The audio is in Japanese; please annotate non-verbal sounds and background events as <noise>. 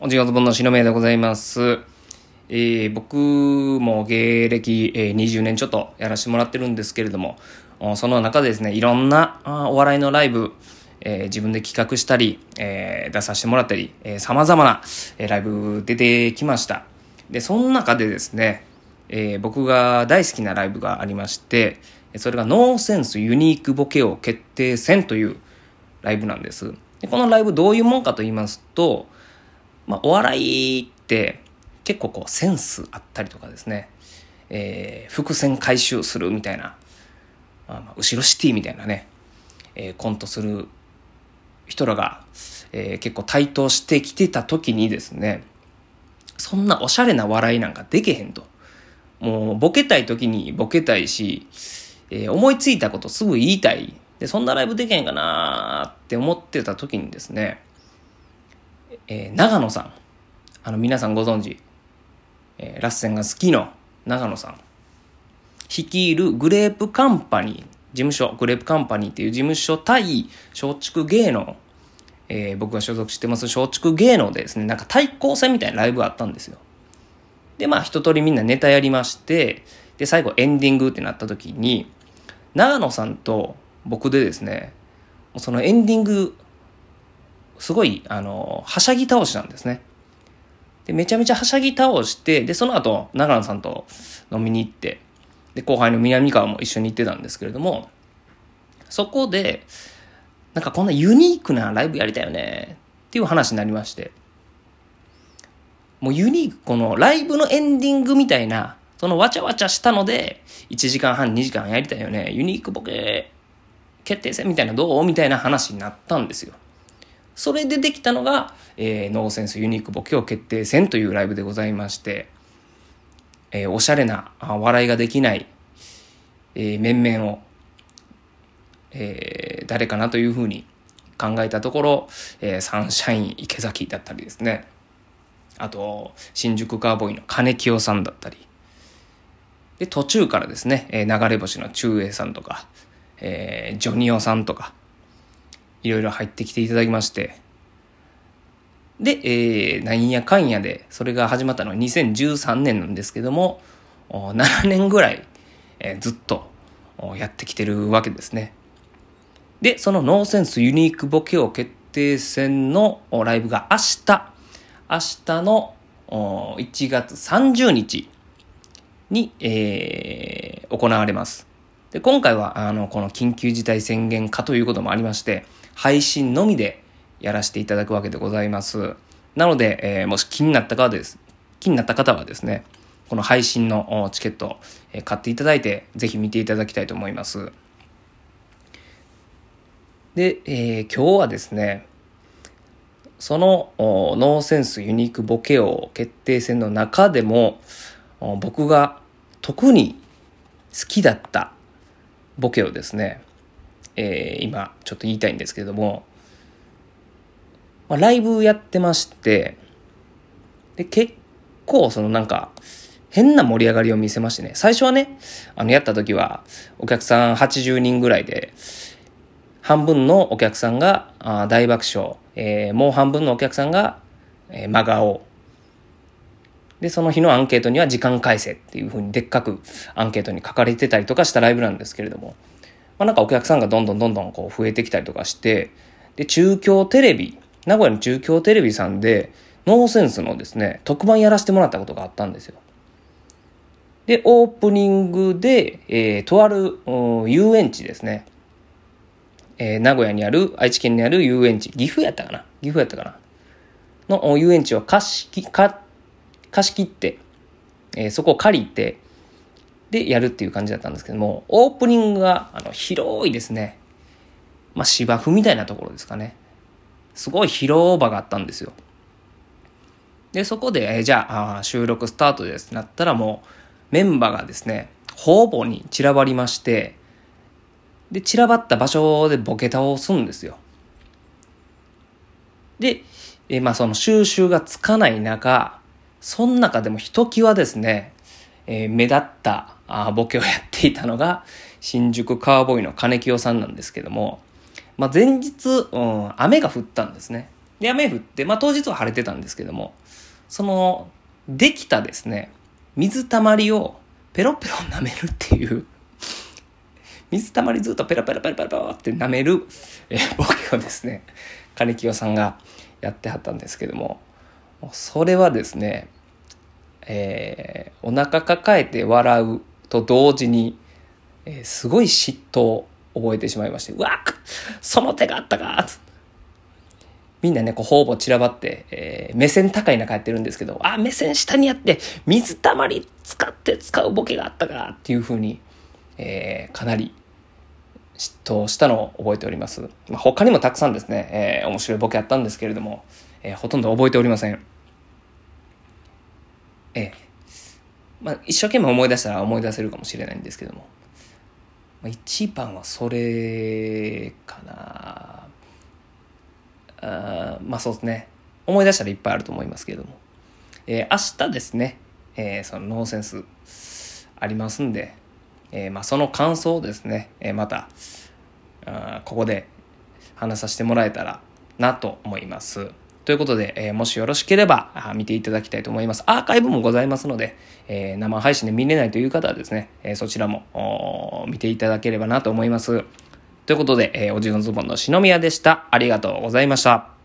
おじがずぼんのしのめでございます。えー僕も芸歴、えー20年ちょっとやらせてもらってるんですけれども、その中でですね、いろんなあお笑いのライブ、えー自分で企画したり、えー出させてもらったり、えー様々な、えーライブ出てきました。で、その中でですね、えー僕が大好きなライブがありまして、それがノーセンスユニークボケを決定戦というライブなんです。でこのライブどういうもんかと言いますと、まあ、お笑いって結構こうセンスあったりとかですね、えー伏線回収するみたいな、まあ、まあ後ろシティみたいなね、えーコントする人らが、えー結構台頭してきてた時にですね、そんなおしゃれな笑いなんかでけへんと。もうボケたい時にボケたいし、えー思いついたことすぐ言いたい。で、そんなライブできへんかなって思ってた時にですね、えー長野さん。あの、皆さんご存知、えーラッセンが好きの長野さん。率いるグレープカンパニー、事務所、グレープカンパニーっていう事務所対松竹芸能、えー僕が所属してます松竹芸能でですね、なんか対抗戦みたいなライブがあったんですよ。で、まあ一通りみんなネタやりまして、で、最後エンディングってなった時に、長野さんと僕でですね、そのエンディング、すごい、あの、はしゃぎ倒しなんですね。で、めちゃめちゃはしゃぎ倒して、で、その後、長野さんと飲みに行って、で、後輩の南川も一緒に行ってたんですけれども、そこで、なんかこんなユニークなライブやりたいよね、っていう話になりまして、もうユニーク、このライブのエンディングみたいな、そのわちゃわちゃしたので、1時間半、2時間やりたいよね。ユニークボケ決定戦みたいなどう？みたいな話になったんですよ。それでできたのが、えーノーセンスユニークボケを決定戦というライブでございまして、えーおしゃれな笑いができない、えー面々を、えー誰かなというふうに考えたところ、えーサンシャイン池崎だったりですね。あと、新宿カーボーイの金清さんだったり。で、途中からですね、えー流れ星の中英さんとか、えージョニオさんとか、いろいろ入ってきていただきまして、で、えーなんやかんやで、それが始まったのは2013年なんですけども、7年ぐらい、えーずっとやってきてるわけですね。で、そのノーセンスユニークボケを決定戦のライブが明日、明日の1月30日に、えー行われます。で、今回は、あの、この緊急事態宣言下ということもありまして、配信のみでやらせていただくわけでございます。なので、えーもし気になった方です、気になった方はですね、この配信のチケットをえ買っていただいて、ぜひ見ていただきたいと思います。で、えー今日はですね、そのノーセンスユニークボケを決定戦の中でも僕が特に好きだったボケをですね、えー今ちょっと言いたいんですけれども、まあ、ライブやってましてで結構そのなんか変な盛り上がりを見せましてね。最初はねあのやった時はお客さん80人ぐらいで半分のお客さんが大爆笑、えーもう半分のお客さんが、えー真顔で、その日のアンケートには時間返せっていう風にでっかくアンケートに書かれてたりとかしたライブなんですけれども、まあ、なんかお客さんがどんどんどんどんこう増えてきたりとかして、で、中京テレビ、名古屋の中京テレビさんで、ノーセンスのですね、特番やらせてもらったことがあったんですよ。で、オープニングで、えーとある遊園地ですね。えー名古屋にある、愛知県にある遊園地、岐阜やったかな？岐阜やったかな？の遊園地を貸しき、か貸し切って、えーそこを借りて、で、やるっていう感じだったんですけども、オープニングが、あの、広いですね。まあ、芝生みたいなところですかね。すごい広場があったんですよ。で、そこで、えーじゃあ収録スタートですってなったらもう、メンバーがですね、方々に散らばりまして、で、散らばった場所でボケ倒すんですよ。で、えーまあその収集がつかない中、その中でもひときわですね、えー目立ったあボケをやっていたのが、新宿カーボーイの金清さんなんですけども、まあ前日、うん、雨が降ったんですね。で、雨降って、まあ当日は晴れてたんですけども、その、できたですね、水たまりをペロペロ舐めるっていう <laughs> 水たまりずっとペラペラペラペラペラって舐める、えー、ボケをですね、金清さんがやってはったんですけども、それはですね、えー、お腹抱えて笑うと同時に、えー、すごい嫉妬を覚えてしまいまして、うわその手があったかみんなね、こう、ほぼ散らばって、えー、目線高い中やってるんですけど、あ、目線下にやって、水たまり使って使うボケがあったかっていうふうに、えー、かなり嫉妬したのを覚えております。まあ、他にもたくさんですね、えー、面白いボケあったんですけれども、えー、ほとんど覚えておりません。ええまあ、一生懸命思い出したら思い出せるかもしれないんですけども、まあ、一番はそれかな。あまあそうですね。思い出したらいっぱいあると思いますけれども、えー、明日ですね、えー、そのノーセンスありますんで、えー、まあ、その感想をですね、えー、またあここで話させてもらえたらなと思います。ということで、えー、もしよろしければ見ていただきたいと思います。アーカイブもございますので、え生配信で見れないという方はですね、えそちらも見ていただければなと思います。ということで、え、おじのズボンの篠宮でした。ありがとうございました。